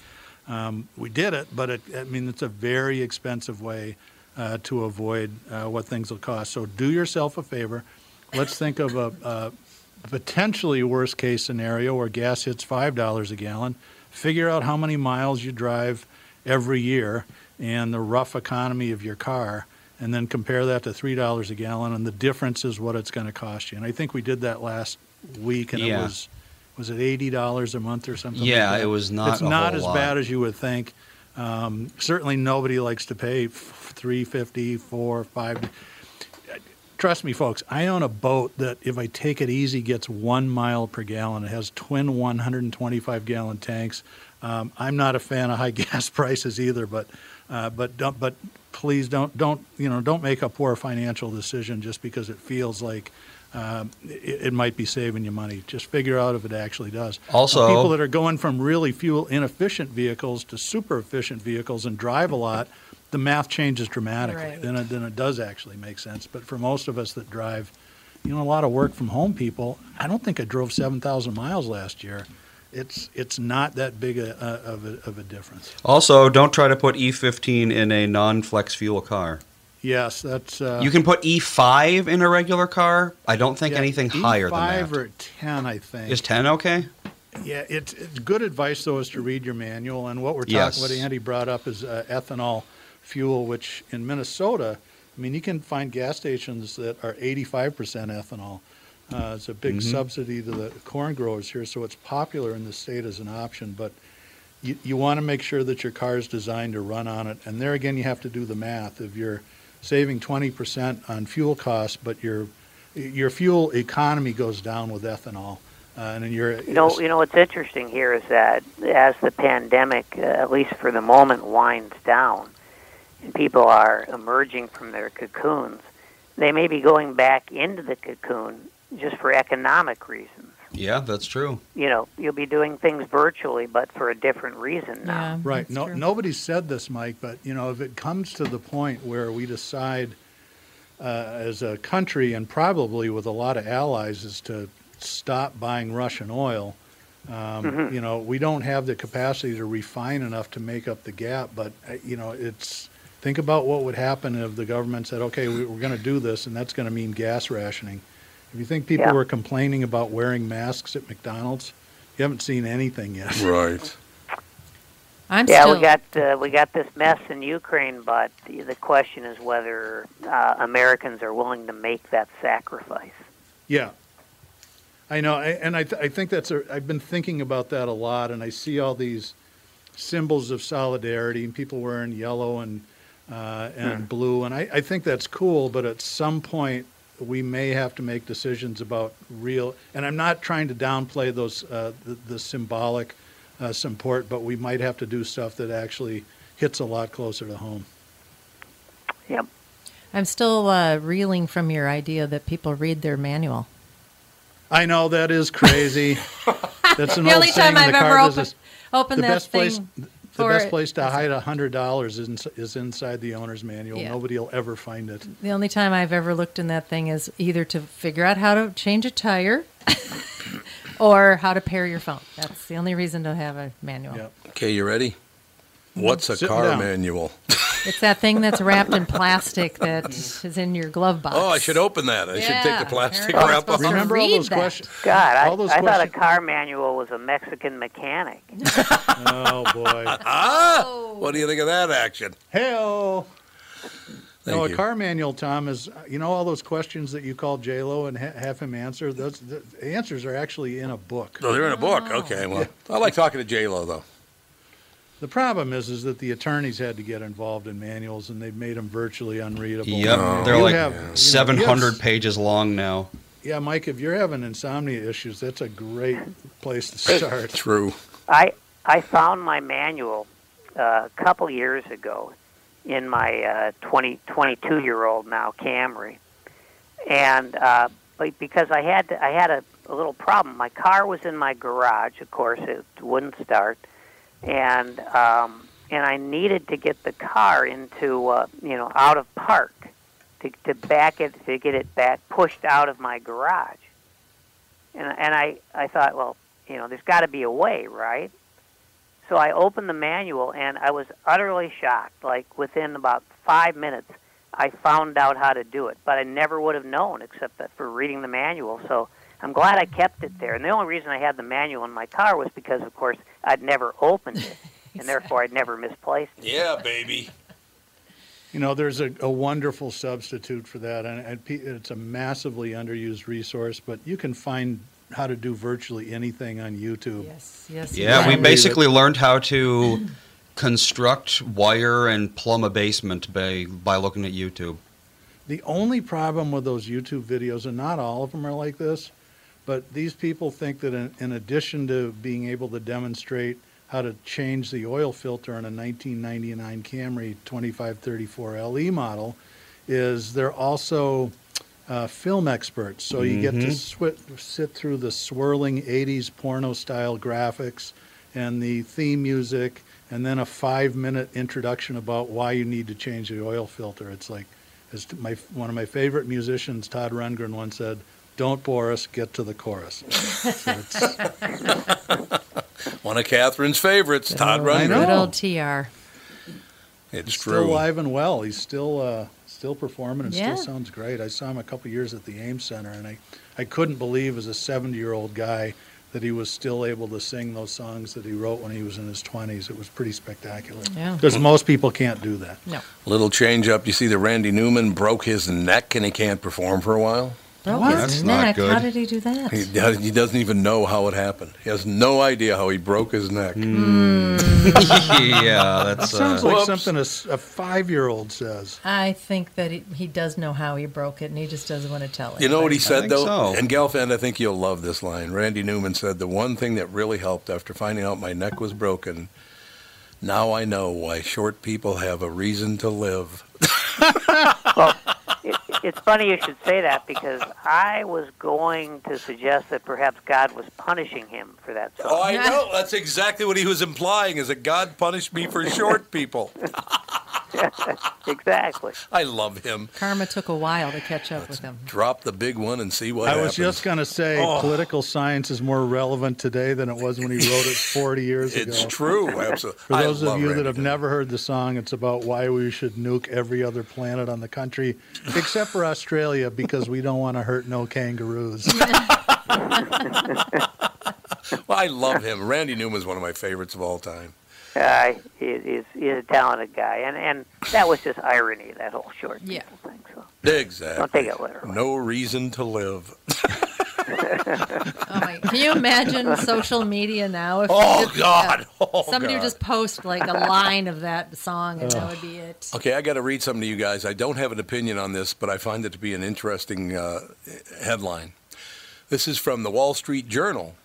Um, we did it, but it, I mean it's a very expensive way uh, to avoid uh, what things will cost. So do yourself a favor. Let's think of a, a potentially worst case scenario where gas hits five dollars a gallon. Figure out how many miles you drive every year and the rough economy of your car, and then compare that to three dollars a gallon, and the difference is what it's going to cost you. And I think we did that last week, and it was was it eighty dollars a month or something? Yeah, like it was not It's not as lot. bad as you would think. Um, certainly, nobody likes to pay f- three fifty, four, five. Trust me, folks. I own a boat that, if I take it easy, gets one mile per gallon. It has twin 125 gallon tanks. Um, I'm not a fan of high *laughs* gas prices either, but uh, but don't but please don't don't you know don't make a poor financial decision just because it feels like um, it, it might be saving you money. Just figure out if it actually does. Also- people that are going from really fuel inefficient vehicles to super efficient vehicles and drive a lot, the math changes dramatically. Right. Then it, then it does actually make sense. But for most of us that drive, you know, a lot of work from home people, I don't think I drove 7,000 miles last year. It's it's not that big a, a, of, a, of a difference. Also, don't try to put E15 in a non-flex fuel car. Yes, that's. Uh, you can put E5 in a regular car. I don't think yeah, anything higher than E5 that. or 10, I think. Is 10 okay? Yeah, it's, it's good advice though is to read your manual. And what we're talking, Yes. what Andy brought up is uh, ethanol fuel, which in Minnesota, I mean, you can find gas stations that are 85% ethanol. Uh, it's a big Mhm. subsidy to the corn growers here, so it's popular in the state as an option. But you, you want to make sure that your car is designed to run on it. And there again, you have to do the math. If you're saving 20% on fuel costs, but your your fuel economy goes down with ethanol, uh, and then you're You know, you know what's interesting here is that as the pandemic, uh, at least for the moment, winds down, and people are emerging from their cocoons, they may be going back into the cocoon just for economic reasons. Yeah, that's true. You know, you'll be doing things virtually, but for a different reason now. Right. No, nobody said this, Mike, but you know, if it comes to the point where we decide uh, as a country and probably with a lot of allies is to stop buying Russian oil, um, Mhm. you know, we don't have the capacity to refine enough to make up the gap. But uh, you know, it's think about what would happen if the government said, "Okay, we, we're going to do this, and that's going to mean gas rationing." If you think people Yeah. were complaining about wearing masks at McDonald's, you haven't seen anything yet. *laughs* Right. I'm yeah, still. we got uh, we got this mess in Ukraine, but the, the question is whether uh, Americans are willing to make that sacrifice. Yeah, I know, I- and I, th- I think that's a. I've been thinking about that a lot, and I see all these symbols of solidarity and people wearing yellow and uh, and Hmm. blue, and I, I think that's cool. But at some point, we may have to make decisions about real. And I'm not trying to downplay those uh, the, the symbolic uh, support, but we might have to do stuff that actually hits a lot closer to home. Yep. I'm still uh, reeling from your idea that people read their manual. I know that is crazy. *laughs* That's an The old only time I've ever opened- opened the that best place, thing the best place to hide a hundred dollars is, is inside the owner's manual. Yeah. Nobody will ever find it. The only time I've ever looked in that thing is either to figure out how to change a tire *laughs* or how to pair your phone. That's the only reason to have a manual. Okay, you ready? Mm-hmm. What's a Sitting car down. manual? *laughs* It's that thing that's wrapped in plastic that is in your glove box. Oh, I should open that. I should take the plastic apparently wrap off. Remember all those that. questions? God, I, All those I thought a car manual was a Mexican mechanic. *laughs* Oh boy. Ah, what do you think of that action? Hell. Thank no, you. a car manual, Tom, is you know all those questions that you call J Lo and ha- have him answer. Those the answers are actually in a book. Oh, they're in a book. Okay, well, I like talking to J Lo though. The problem is, is that the attorneys had to get involved in manuals, and they've made them virtually unreadable. Yep, Oh. they're like have- you know, 700 yes. pages long now. Yeah, Mike, if you're having insomnia issues, that's a great place to start. True. I I found my manual uh, a couple years ago in my uh, 20, 22 year old now Camry, and uh, because I had to, I had a, a little problem. My car was in my garage. Of course, it wouldn't start, and um, and I needed to get the car into uh, you know out of park to to back it to get it back pushed out of my garage. And and I I thought, well, you know, there's got to be a way, right? So I opened the manual and I was utterly shocked. Like within about five minutes, I found out how to do it, but I never would have known except that for reading the manual. So I'm glad I kept it there. And the only reason I had the manual in my car was because, of course, I'd never opened it, *laughs* and therefore I'd never misplaced it. Yeah, baby. You know, there's a, a wonderful substitute for that, and, and it's a massively underused resource. But you can find how to do virtually anything on YouTube. Yes, yes. Yeah, we basically learned how to construct, wire, and plumb a basement by by looking at YouTube. The only problem with those YouTube videos, and not all of them are like this, but these people think that in, in addition to being able to demonstrate how to change the oil filter on a 1999 Camry 2534 LE E model, is they're also uh, film experts. So you get to Mhm. swi- sit through the swirling 80s porno style graphics and the theme music, and then a five minute introduction about why you need to change the oil filter. It's like, as my one of my favorite musicians, Todd Rundgren, once said, "Don't bore us, get to the chorus." *laughs* So it's- One of Catherine's favorites, Todd I Rundgren. know. Good old TR. It's He's true. still alive and well. He's still uh, still performing and Yeah. still sounds great. I saw him a couple years at the Ames Center, and I, I couldn't believe as a 70 year old guy that he was still able to sing those songs that he wrote when he was in his 20s. It was pretty spectacular. Yeah. Because most people can't do that. No. Little change up. You see that Randy Newman broke his neck and he can't perform for a while. Broke What? his That's not neck. good. How did he do that? He, does- he doesn't even know how it happened. He has no idea how he broke his neck. *laughs* yeah, That that's sounds uh, like Whoops. something a, s- a five year old says. I think that he, he does know how he broke it, and he just doesn't want to tell it. You know what he said think though, so. and Gelfand, I think you'll love this line. Randy Newman said the one thing that really helped after finding out my neck was broken. Now I know why short people have a reason to live. *laughs* *laughs* It, it's funny you should say that because I was going to suggest that perhaps God was punishing him for that song. Oh, I know. That's exactly what he was implying. Is that God punished me for short people? *laughs* *laughs* exactly. I love him. Karma took a while to catch up with him. Drop the big one and see what I happens. was just going to say Oh. political science is more relevant today than it was when he wrote it 40 years ago. It's true. *laughs* Absolutely. For I those of you Randy that have Newman. never heard the song, it's about why we should nuke every other planet on the country, except for Australia, because we don't want to hurt no kangaroos. *laughs* Well, I love him. Randy Newman is one of my favorites of all time. Uh, is he's, he's a talented guy, and and that was just irony that whole short Yeah. thing. So Exactly. don't take it literally. No reason to live. *laughs* Oh my! Can you imagine social media now? If Oh if, uh, God. *laughs* Oh, somebody would just post like a line of that song, and that would be it. Okay, I got to read something to you guys. I don't have an opinion on this, but I find it to be an interesting uh, headline. This is from the Wall Street Journal.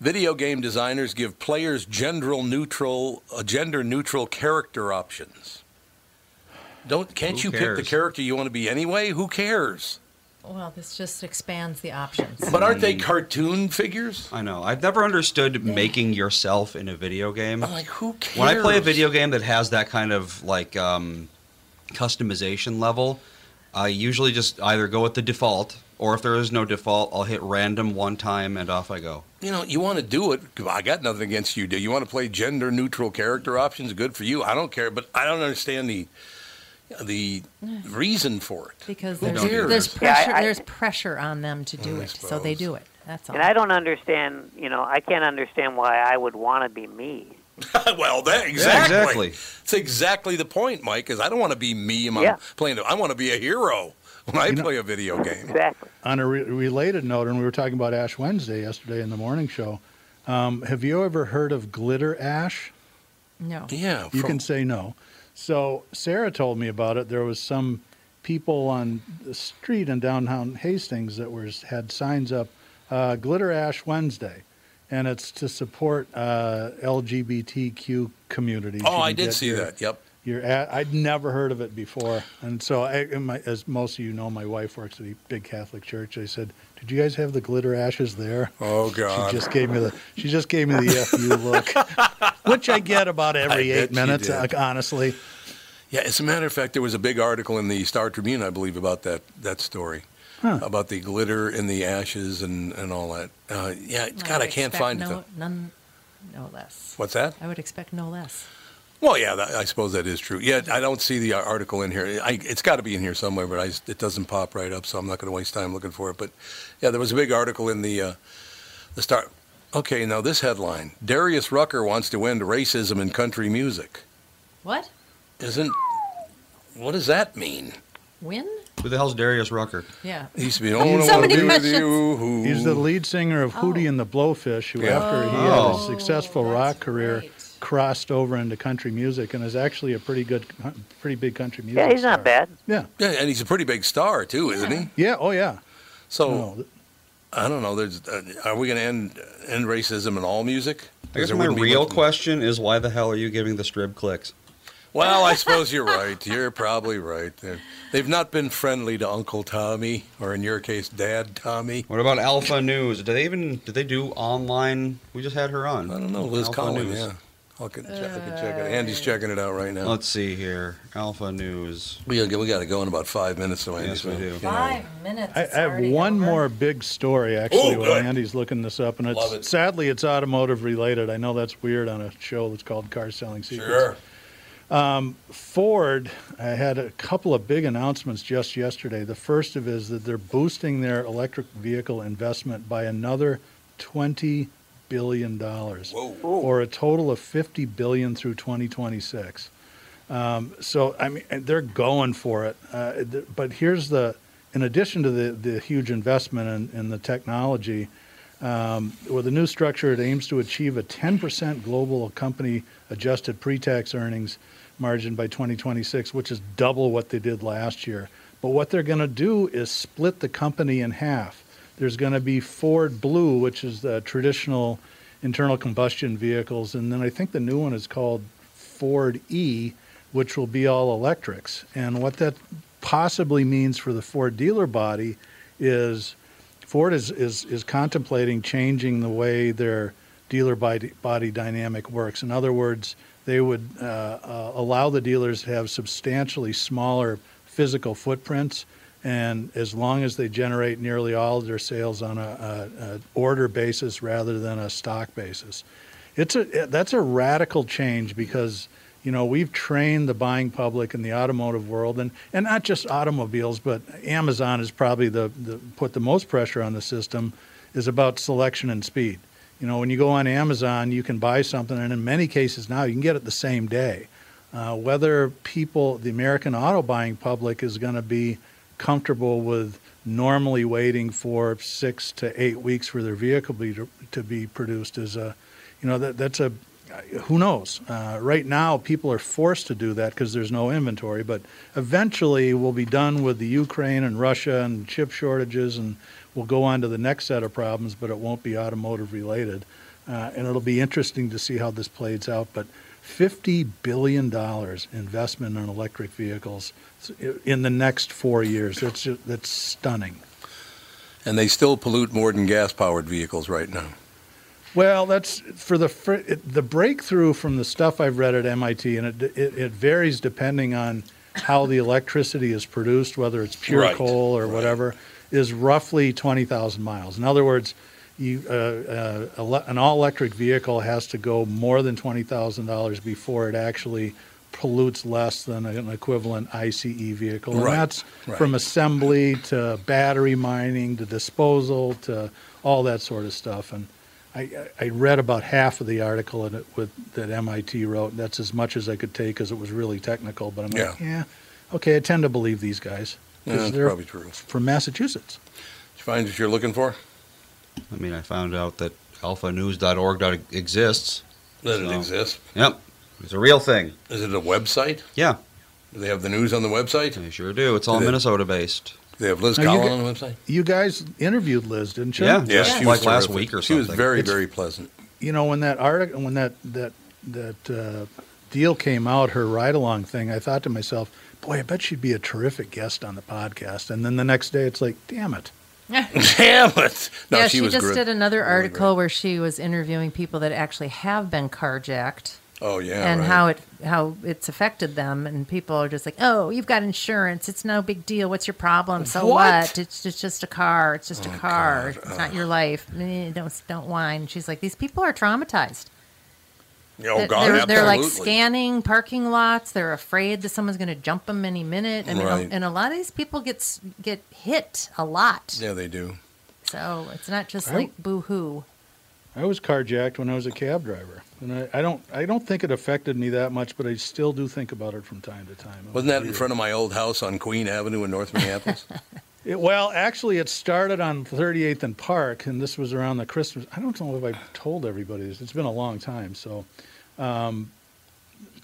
Video game designers give players gender neutral, uh, gender neutral character options. Don't can't Who you pick the character you want to be anyway? Who cares? Well, this just expands the options. But aren't they cartoon figures? I know. I've never understood making yourself in a video game. I'm like, who cares? When I play a video game that has that kind of like um, customization level, I usually just either go with the default, or if there is no default, I'll hit random one time and off I go. You know, you want to do it. I got nothing against you. Do you want to play gender neutral character options? Good for you. I don't care, but I don't understand the the reason for it. because Who there's, cares? there's Yeah, I- pressure. There's pressure on them to do mm, I it, so they do it. That's all. And I don't understand. You know, I can't understand why I would want to be me. *laughs* well, that exactly. exactly. It's exactly the point, Mike. Is I don't want to be me. when I'm Yeah. playing. I want to be a hero when I You know- play a video game. Exactly. On a re- related note, and we were talking about Ash Wednesday yesterday in the morning show, um, have you ever heard of glitter ash? no. Yeah, You from- can say no. So Sarah told me about it. There was some people on the street in downtown Hastings that was had signs up, uh, Glitter Ash Wednesday, and it's to support uh, LGBTQ communities. Oh, I did see your- that. Yep. Your ad, I'd never heard of it before, and so I, and my, as most of you know, my wife works at a big Catholic church. I said, "Did you guys have the glitter ashes there?" Oh God. She just gave me the she just gave me the fu *laughs* look, which I get about every I eight minutes. did. uh, honestly, Yeah, as a matter of fact, there was a big article in the Star Tribune, I believe, about that that story, about the glitter in the ashes and, and all that. Uh, yeah, God, I can't expect find no, it. None, no less. What's that? I would expect no less. Well, yeah, that, I suppose that is true. Yeah, I don't see the article in here. I, it's got to be in here somewhere, but I, it doesn't pop right up, so I'm not going to waste time looking for it. But yeah, there was a big article in the uh, the Star. Okay, now this headline: Darius Rucker wants to end racism in country music. What? Isn't what does that mean? Win? Who the hell's Darius Rucker? Yeah. He used to be. Oh, So no, many with questions. you. Who? he's the lead singer of Hootie and the Blowfish, who Yeah. after he Oh. had a successful rock career, crossed over into country music and is actually a pretty good, pretty big country music. Yeah, he's not bad. Yeah, Yeah, and he's a pretty big star too, isn't he? yeah, oh yeah. So No, I don't know. There's, uh, are we going to end end racism in all music? I guess There my real much- question is why the hell are you giving the Strib clicks? Well, I suppose you're right. You're probably right. They're, they've not been friendly to Uncle Tommy, or in your case, Dad Tommy. What about Alpha News? Did they even did they do online? We just had her on. I don't know. Liz Alpha Collin, News. yeah. I can, check, I can check it. Andy's checking it out right now. Let's see here. Alpha News. we got we got to go in about five minutes, so Andy. Yes, we so, do. you know. Five minutes. I, it's I have already one over. more big story actually. Oh, while good. Andy's looking this up, and it's Love it. sadly it's automotive related. I know that's weird on a show that's called Car Selling Secrets. Sure. Ford uh, had a couple of big announcements just yesterday. The first of is that they're boosting their electric vehicle investment by another twenty billion dollars, or a total of fifty billion through twenty twenty six. Um, so I mean, they're going for it. Uh, but here's the, in addition to the the huge investment in, in the technology, um, with the new structure, it aims to achieve a 10% global company adjusted pre-tax earnings margin by 2026, which is double what they did last year. But what they're going to do is split the company in half. There's going to be Ford Blue, which is the traditional internal combustion vehicles, and then I think the new one is called Ford E, which will be all electrics. And what that possibly means for the Ford dealer body is Ford is, is, is contemplating changing the way their dealer body, body dynamic works. In other words, they would uh, uh, allow the dealers to have substantially smaller physical footprints, and as long as they generate nearly all of their sales on a, a, a order basis rather than a stock basis, it's a that's a radical change because you know we've trained the buying public in the automotive world and, and not just automobiles but amazon is probably the, the put the most pressure on the system is about selection and speed. You know when you go on amazon you can buy something and in many cases now you can get it the same day. Uh, whether people the american auto buying public is going to be comfortable with normally waiting for six to eight weeks for their vehicle be, to be produced is a you know that that's a who knows? Uh, right now, people are forced to do that because there's no inventory. But eventually, we'll be done with the Ukraine and Russia and chip shortages, and we'll go on to the next set of problems. But it won't be automotive related, uh, and it'll be interesting to see how this plays out. But fifty billion dollars investment in electric vehicles in the next four years. That's just, that's stunning. And they still pollute more than gas-powered vehicles right now. Well, that's for the the breakthrough from the stuff I've read at MIT, and it, it, it varies depending on how the electricity is produced, whether it's pure Right, coal or whatever, is roughly twenty thousand miles. In other words, you uh, uh, an all-electric vehicle has to go more than twenty thousand dollars before it actually pollutes less than an equivalent ICE vehicle, and Right, that's right. from assembly to battery mining to disposal to all that sort of stuff. And I, I read about half of the article in it with, that MIT wrote. That's as much as I could take because it was really technical. But I'm like, Yeah. yeah, okay. I tend to believe these guys Yeah, 'cause that's they're probably true. from Massachusetts. Did you find what you're looking for? I mean, I found out that alphanews.org exists. That it exists. Yep, it's a real thing. Is it a website? Yeah, Do they have the news on the website? they sure do. It's all Do they- Minnesota based. They have Liz Now, you Collin gu- on the website. You guys interviewed Liz, didn't you? Yeah, Yeah, just she like was last week or something. She was very, It's- very pleasant. You know, when that article, when that that that uh, deal came out, her ride along thing, I thought to myself, boy, I bet she'd be a terrific guest on the podcast. And then the next day, it's like, damn it. *laughs* Damn it! No, yeah, she, she, was just great. did another Really article where she was interviewing people that actually have been carjacked. Oh yeah, and right. how it how it's affected them, and people are just like, "Oh, you've got insurance. It's no big deal. What's your problem? So What? what? It's, it's just a car. It's just a car. It's not your life. Eh, Don't don't whine." She's like, "These people are traumatized. Oh They're- God, they're, they're like scanning parking lots. They're afraid that someone's going to jump them any minute. I mean, Right. and a lot of these people get get hit a lot. Yeah, they do. So it's not just I- like boo hoo. I was carjacked when I was a cab driver, and I, I don't I don't think it affected me that much, but I still do think about it from time to time. Was Wasn't that in front of my old house on Queen Avenue in North Minneapolis? *laughs* It, well, actually, it started on 38th and Park, and this was around the Christmas. I don't know if I told everybody this. It's been a long time. So, um,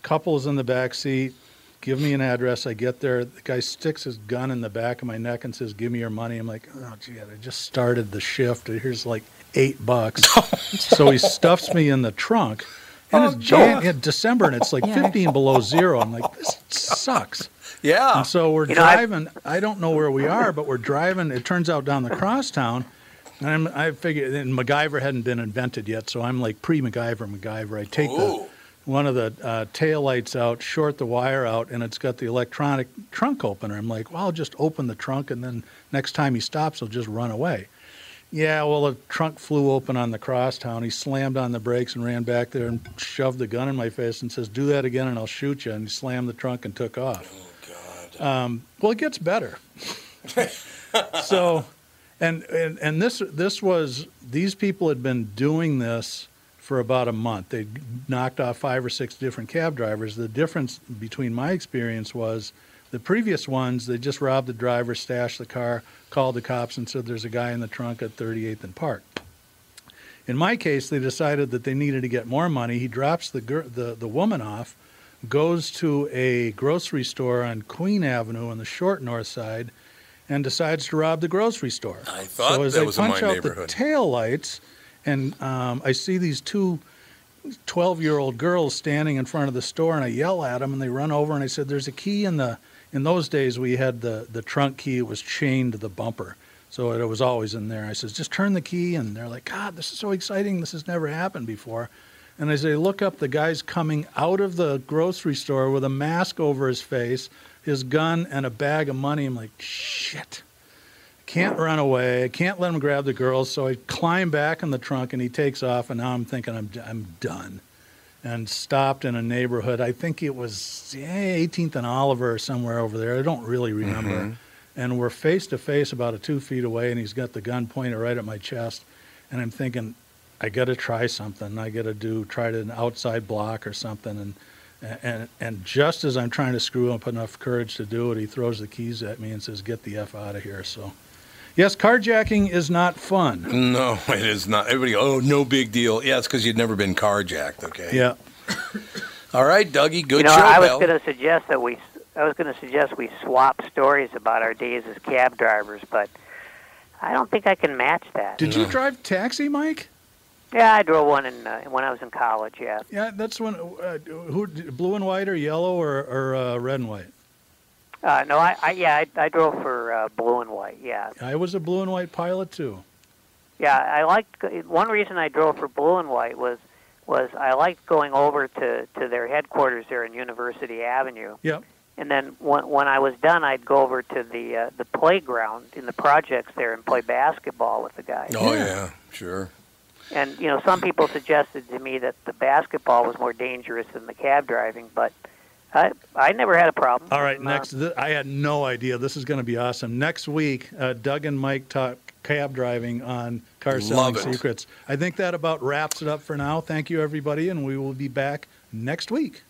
couples in the back seat, give me an address. I get there. The guy sticks his gun in the back of my neck and says, "Give me your money." I'm like, "Oh, gee, I just started the shift. Here's like eight bucks." *laughs* so he stuffs me in the trunk. And Oh, it's Jan- yeah, December, and it's like Yeah. 15 below zero. I'm like, this sucks. yeah. And so we're You know, I- driving. I, don't know where we are, but we're driving. It turns out down the crosstown. And I'm, I figured, and MacGyver hadn't been invented yet, so I'm like pre-MacGyver, MacGyver. I take the one of the uh, tail lights out, short the wire out, and it's got the electronic trunk opener. I'm like, well, I'll just open the trunk, and then next time he stops, he'll just run away. Yeah, well, the trunk flew open on the crosstown. He slammed on the brakes and ran back there and shoved the gun in my face and says, "Do that again, and I'll shoot you." And he slammed the trunk and took off. Oh God! Um, well, it gets better. *laughs* so, and, and and this this was these people had been doing this for about a month. They knocked off five or six different cab drivers. The difference between my experience was the previous ones they just robbed the driver, stashed the car, called the cops, and said there's a guy in the trunk at 38th and Park. In my case, they decided that they needed to get more money. He drops the gir- the the woman off, goes to a grocery store on Queen Avenue on the short north side, and decides to rob the grocery store. I thought so as that I was in punch my out neighborhood. the tail lights, and um, I see these two 12 year old girls standing in front of the store, and I yell at them, and they run over, and I said, "There's a key in the." In those days, we had the the trunk key. It was chained to the bumper, so it was always in there. I says, "Just turn the key," and they're like, "God, this is so exciting! This has never happened before." And as they look up, the guy's coming out of the grocery store with a mask over his face, his gun, and a bag of money. I'm like, shit. Can't run away. I can't let him grab the girls. So I climb back in the trunk and he takes off. And now I'm thinking I'm, I'm done. And stopped in a neighborhood. I think it was yeah, 18th and Oliver or somewhere over there. I don't really remember. Mm-hmm. And we're face to face about a two feet away. And he's got the gun pointed right at my chest. And I'm thinking, I got to try something. I got to do try to an outside block or something. And and and just as I'm trying to screw up enough courage to do it, he throws the keys at me and says, "Get the f out of here." So, yes, carjacking is not fun. No, *laughs* it is not. Everybody, oh, no big deal. Yeah, it's because you'd never been carjacked. Okay. Yeah, All right, Dougie. Good you know, show, I was pal. going to suggest that we. I was going to suggest we swap stories about our days as cab drivers, but I don't think I can match that. did you drive taxi, Mike? Yeah, I drove one in uh, when I was in college. Yeah. Yeah, that's when. Uh, who blue and white or yellow or or uh, red and white? Uh, no, I, I yeah, I, I drove for uh, blue and white. Yeah, I was a blue and white pilot too. yeah. I liked one reason I drove for blue and white was was I liked going over to to their headquarters there in University Avenue, Yep. and then when when I was done, I'd go over to the uh, the playground in the projects there and play basketball with the guys. Oh Yeah. yeah, sure. And you know, some people suggested to me that the basketball was more dangerous than the cab driving, but I, I never had a problem. All right, uh, next. Th- I had no idea. This is going to be awesome. Next week, uh, Doug and Mike talk cab driving on Car Selling Secrets. I think that about wraps it up for now. Thank you, everybody, and we will be back next week.